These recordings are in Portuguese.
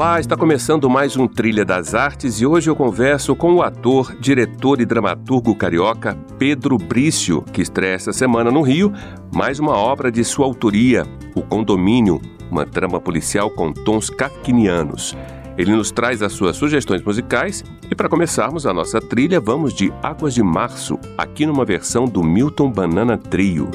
Olá, está começando mais um Trilha das Artes e hoje eu converso com o ator, diretor e dramaturgo carioca Pedro Brício, que estreia essa semana no Rio mais uma obra de sua autoria, O Condomínio, uma trama policial com tons kafkinianos. Ele nos traz as suas sugestões musicais e para começarmos a nossa trilha vamos de Águas de Março, aqui numa versão do Milton Banana Trio.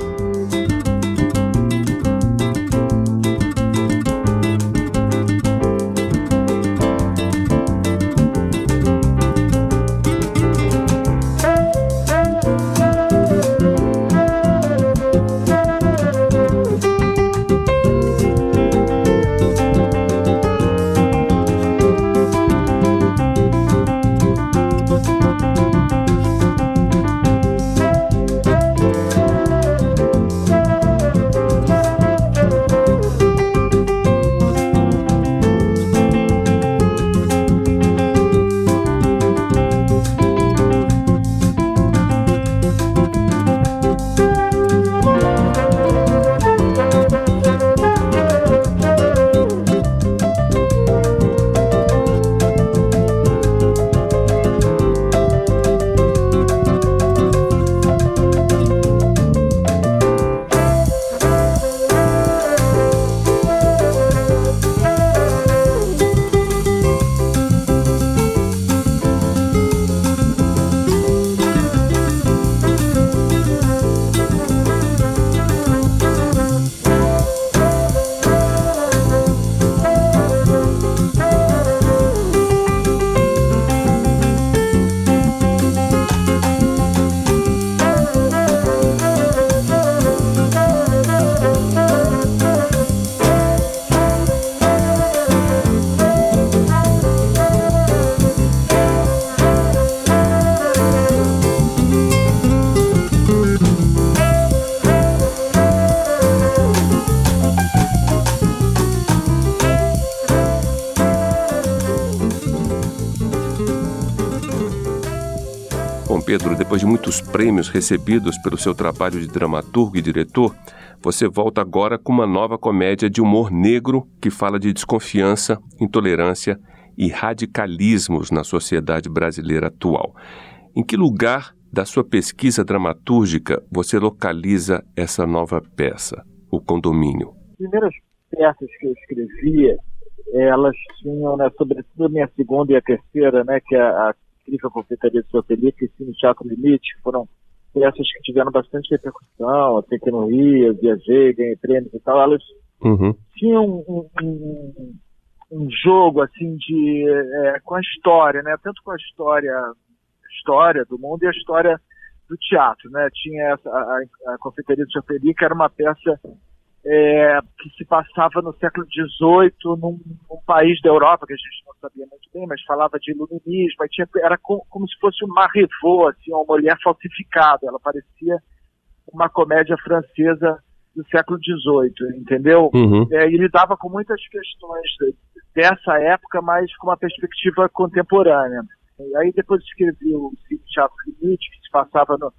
Pedro, depois de muitos prêmios recebidos pelo seu trabalho de dramaturgo e diretor, você volta agora com uma nova comédia de humor negro que fala de desconfiança, intolerância e radicalismos na sociedade brasileira atual. Em que lugar da sua pesquisa dramatúrgica você localiza essa nova peça, O Condomínio? As primeiras peças que eu escrevia, elas tinham, né, sobretudo a minha segunda e a terceira, né, que é a incrível confeitaria de Sotelica e Cine Teatro Limite, foram peças que tiveram bastante repercussão, até que no Rio, viajei, ganhei prêmios e tal, elas uhum. tinham um, um, um, jogo, assim, de, é, com a história, né, tanto com a história, história do mundo e a história do teatro, né, tinha essa, a, a Confeitaria de Chapeli, que era uma peça é, que se passava no século XVIII num, num, país da Europa que a gente não sabia muito bem, mas falava de iluminismo, tinha, era com, como se fosse uma revô, assim, uma mulher falsificada, ela parecia uma comédia francesa do século XVIII, entendeu? Uhum. É, e lidava com muitas questões dessa época, mas com uma perspectiva contemporânea. E aí depois escrevi o Teatro Limite, que se passava no,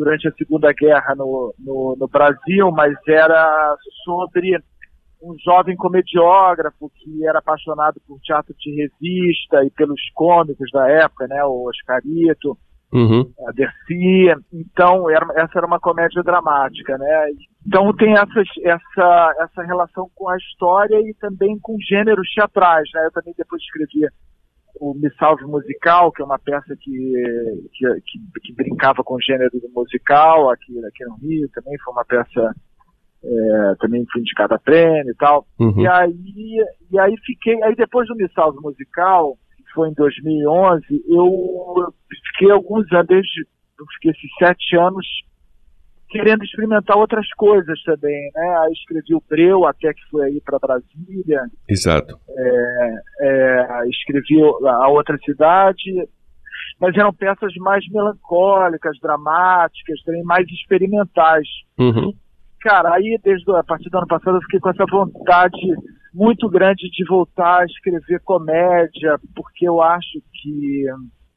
durante a Segunda Guerra no, no, no Brasil, mas era sobre um jovem comediógrafo que era apaixonado por teatro de revista e pelos cômicos da época, né, o Oscarito, uhum. a Dercy. Então, era, essa era uma comédia dramática, né? Então tem essas, essa, essa relação com a história e também com gêneros teatrais, né? Eu também depois escrevia o Me Salve Musical, que é uma peça que, que, que, que brincava com o gênero do musical, aqui, aqui no Rio também, foi uma peça é, também foi indicada a prêmio e tal. Uhum. E aí, e aí fiquei, aí depois do Me Salve Musical, que foi em 2011, eu fiquei alguns anos, desde, eu fiquei esses sete anos querendo experimentar outras coisas também, né? Aí escrevi o Breu, até que foi aí para Brasília. Exato. É, é, escrevi a outra cidade, mas eram peças mais melancólicas, dramáticas, também mais experimentais. Uhum. cara, aí desde a partir do ano passado eu fiquei com essa vontade muito grande de voltar a escrever comédia, porque eu acho que,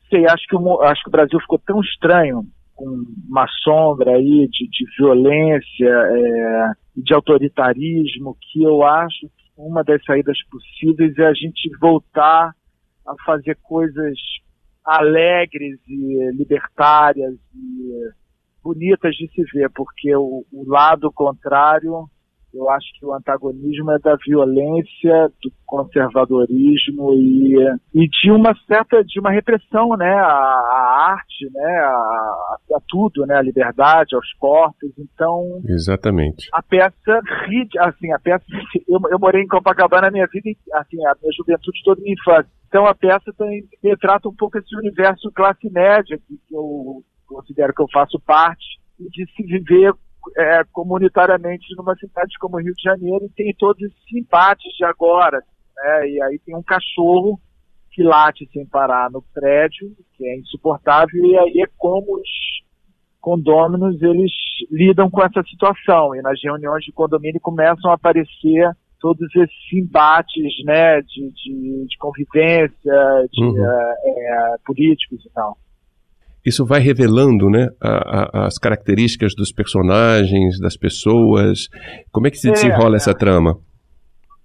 sei, acho que, o, acho que o Brasil ficou tão estranho com uma sombra aí de, de violência é, de autoritarismo que eu acho que uma das saídas possíveis é a gente voltar a fazer coisas alegres e libertárias e bonitas de se ver, porque o, o lado contrário eu acho que o antagonismo é da violência, do conservadorismo e, e de uma certa, de uma repressão, né, à, à arte, né, a, a, tudo, né, a liberdade, aos corpos. Então, exatamente. A peça, assim, a peça, eu, eu morei em Copacabana a minha vida, assim, a minha juventude toda minha infância. Então a peça tem, retrata um pouco esse universo classe média que, que eu considero que eu faço parte de se viver é, comunitariamente numa cidade como Rio de Janeiro e tem todos esses embates de agora. Né? E aí tem um cachorro que late sem parar no prédio, que é insuportável, e aí é como os condôminos eles lidam com essa situação. E nas reuniões de condomínio começam a aparecer todos esses embates né, de, de, de convivência, de uhum. é, é, políticos e tal isso vai revelando né, a, a, as características dos personagens, das pessoas. Como é que se é, desenrola é, essa trama?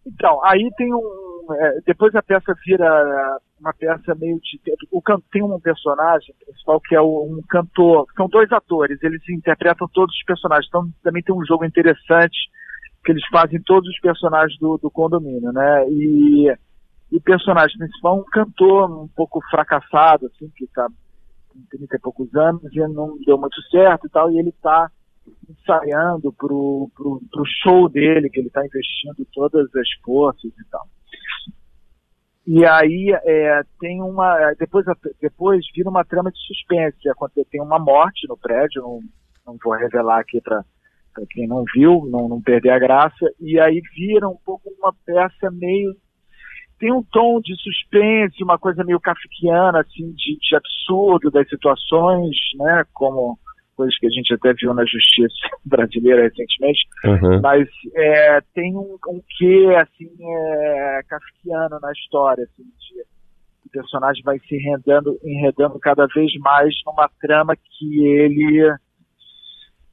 Então, aí tem um. É, depois a peça vira uma peça meio de. O, tem um personagem principal que é um cantor. São dois atores, eles interpretam todos os personagens. Então também tem um jogo interessante que eles fazem todos os personagens do, do condomínio, né? E, e o personagem principal é um cantor um pouco fracassado, assim, que está 30 e poucos anos e não deu muito certo e tal, e ele está ensaiando pro, pro, pro show dele, que ele está investindo todas as forças e tal. E aí é, tem uma. Depois, depois vira uma trama de suspense. Tem uma morte no prédio, não, não vou revelar aqui para quem não viu, não, não perder a graça. E aí vira um pouco uma peça meio tem um tom de suspense, uma coisa meio kafkiana, assim, de, de, absurdo das situações, né, como coisas que a gente até viu na justiça brasileira recentemente, uhum. mas é, tem um, um quê, assim, é, kafkiano na história, assim, de, o personagem vai se enredando, enredando cada vez mais numa trama que ele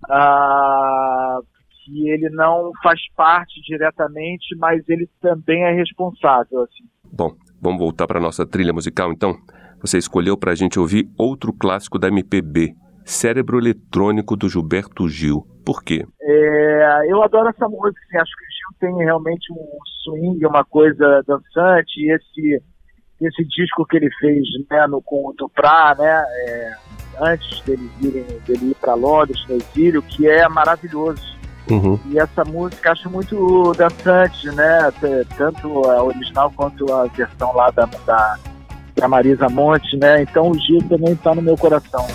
ah, que ele não faz parte diretamente, mas ele também é responsável. Assim. Bom, vamos voltar para nossa trilha musical então. Você escolheu para a gente ouvir outro clássico da MPB, Cérebro Eletrônico do Gilberto Gil. Por quê? É, eu adoro essa música, assim, acho que o Gil tem realmente um swing, uma coisa dançante, e esse, esse disco que ele fez né, no, com o Duprá, né, é, antes dele, dele ir para Londres, no exílio, que é maravilhoso Uhum. E essa música acho muito dançante, né? Tanto a original quanto a versão lá da, da, da Marisa Monte, né? Então o Gil também está no meu coração.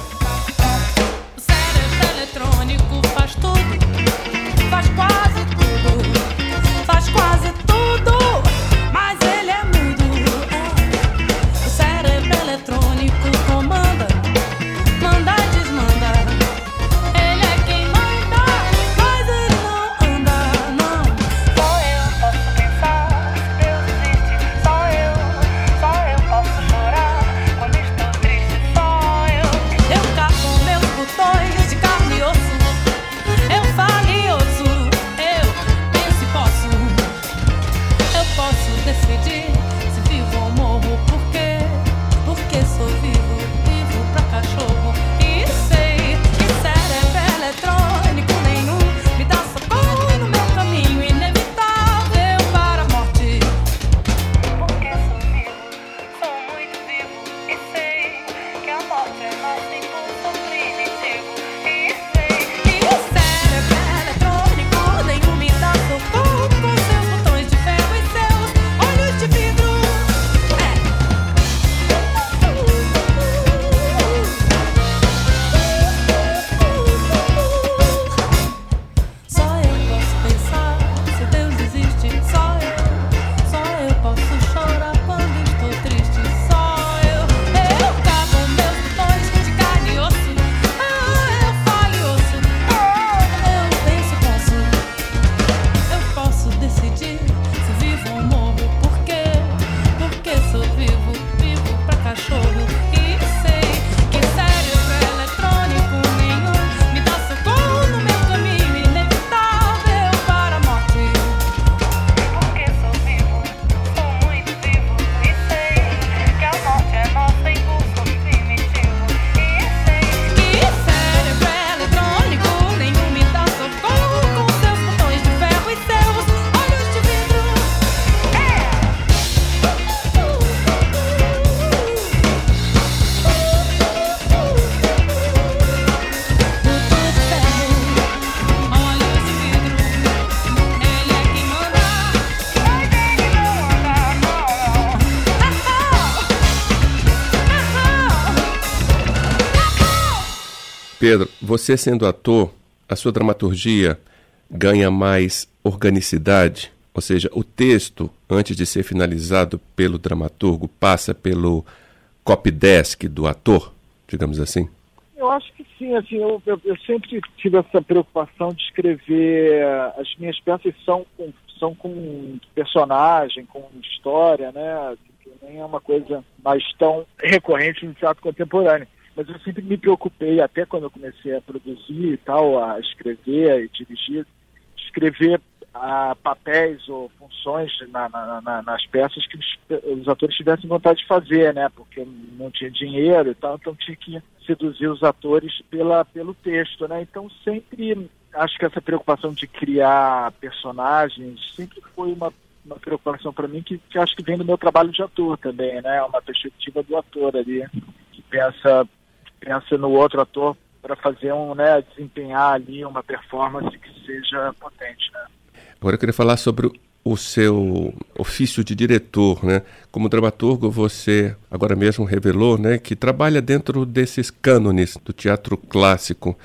Pedro, você sendo ator, a sua dramaturgia ganha mais organicidade? Ou seja, o texto, antes de ser finalizado pelo dramaturgo, passa pelo copy desk do ator, digamos assim? Eu acho que sim, assim, eu, eu, eu, sempre tive essa preocupação de escrever. As minhas peças são com, são com personagem, com história, né? Que nem é uma coisa mais tão recorrente no teatro contemporâneo. Mas eu sempre me preocupei, até quando eu comecei a produzir e tal, a escrever e dirigir, escrever a papéis ou funções na, na, na, nas peças que os, os, atores tivessem vontade de fazer, né? Porque não tinha dinheiro e tal, então tinha que seduzir os atores pela, pelo texto, né? Então sempre acho que essa preocupação de criar personagens sempre foi uma, uma preocupação para mim que, que acho que vem do meu trabalho de ator também, né? Uma perspectiva do ator ali que pensa pensa no outro ator para fazer um, né, desempenhar ali uma performance que seja potente, né? Agora eu queria falar sobre o seu ofício de diretor, né? Como dramaturgo, você agora mesmo revelou, né, que trabalha dentro desses cânones do teatro clássico.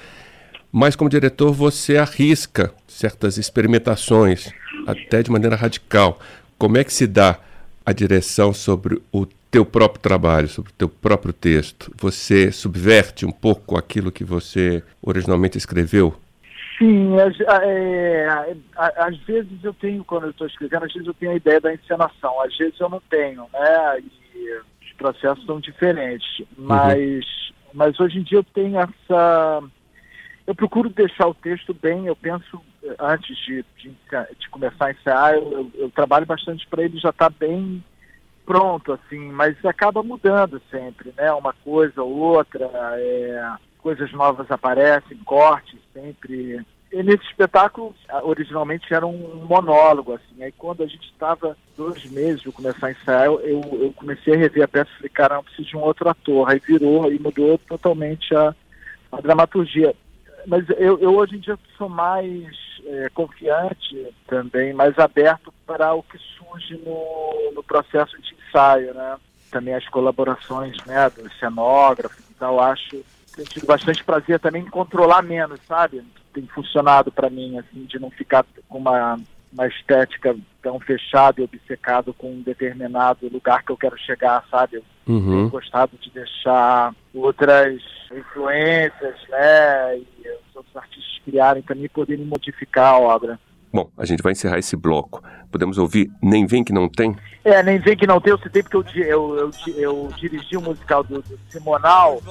Mas como diretor, você arrisca certas experimentações, até de maneira radical. Como é que se dá a direção sobre o teu próprio trabalho, sobre o teu próprio texto? Você subverte um pouco aquilo que você originalmente escreveu? Sim, é, às vezes eu tenho, quando eu estou escrevendo, às vezes eu tenho a ideia da encenação, às vezes eu não tenho, né? E os processos são diferentes. Uhum. Mas, uhum. mas hoje em dia eu tenho essa. Eu procuro deixar o texto bem, eu penso, antes de, de, de começar a ensaiar, eu, eu, eu trabalho bastante para ele já estar tá bem pronto, assim, mas acaba mudando sempre, né? Uma coisa ou outra. É coisas novas aparecem, cortes sempre. E nesse espetáculo, originalmente era um monólogo, assim. Aí quando a gente estava dois meses de começar a ensaiar, eu, eu comecei a rever a peça e falei, caramba, preciso de um outro ator. Aí virou e mudou totalmente a, a dramaturgia. Mas eu, eu hoje em dia sou mais é, confiante também, mais aberto para o que surge no, no processo de ensaio, né? Também as colaborações né, do cenógrafo e tal, acho tenho tido bastante prazer também em controlar menos, sabe? Tem funcionado para mim, assim, de não ficar com uma, uma estética tão fechada e obcecado com um determinado lugar que eu quero chegar, sabe? Uhum. Tenho gostado de deixar outras influências, né? E os outros artistas criarem também poderem modificar a obra. Bom, a gente vai encerrar esse bloco. Podemos ouvir Nem Vem Que Não Tem? É, Nem Vem Que Não Tem, eu citei porque eu, eu, eu, eu dirigi o um musical do, do Simonal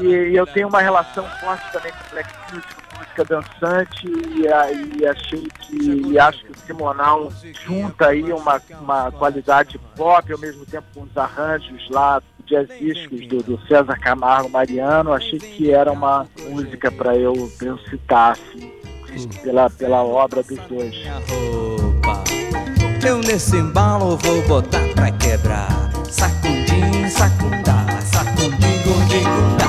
e, e, eu tenho uma relação forte também com Black Music, música dançante e, e achei que, e acho que o Simonal junta aí uma, uma qualidade pop ao mesmo tempo com os arranjos lá jazzísticos do, do César Camargo Mariano, achei que era uma música para eu, eu citar, assim pela, pela obra dos dois. Eu nesse embalo vou botar pra quebrar. Sacundim, sacundá, sacundim, gundá.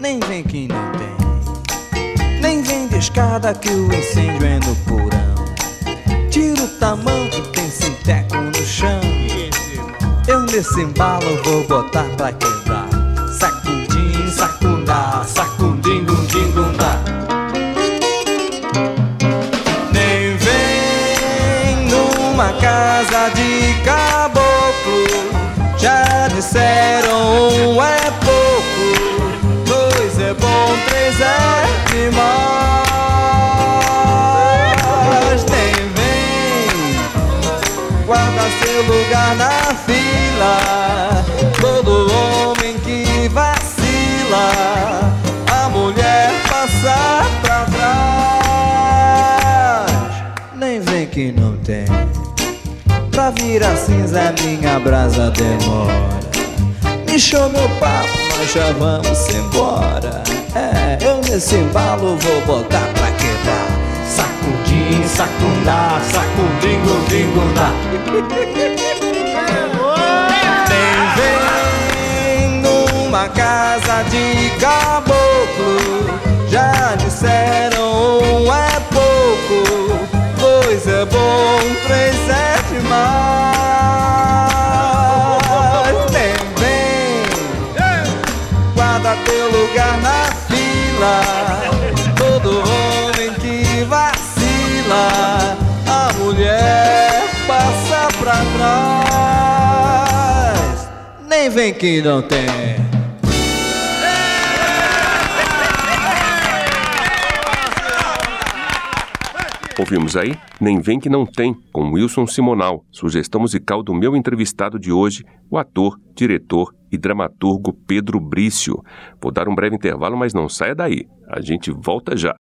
Nem vem que não tem. Escada que o incêndio é no porão. Tira o tamanho, tem sinteco no chão. Eu nesse embalo vou botar pra quebrar. Lugar na fila. Todo homem que vacila, a mulher passa pra trás. Nem vem que não tem pra virar cinza minha brasa demora Me show meu papo, nós já vamos embora É, eu nesse embalo vou botar pra quebrar Sacudim, sacundá, sacudim, gundá uma casa de caboclo. Já disseram um é pouco, dois é bom, três é demais. Também guarda teu lugar na fila. Todo homem que vacila, a mulher passa pra trás. Nem vem que não tem. Ouvimos aí Nem Vem Que Não Tem, com Wilson Simonal, sugestão musical do meu entrevistado de hoje, o ator, diretor e dramaturgo Pedro Brício. Vou dar um breve intervalo, mas não saia daí. A gente volta já.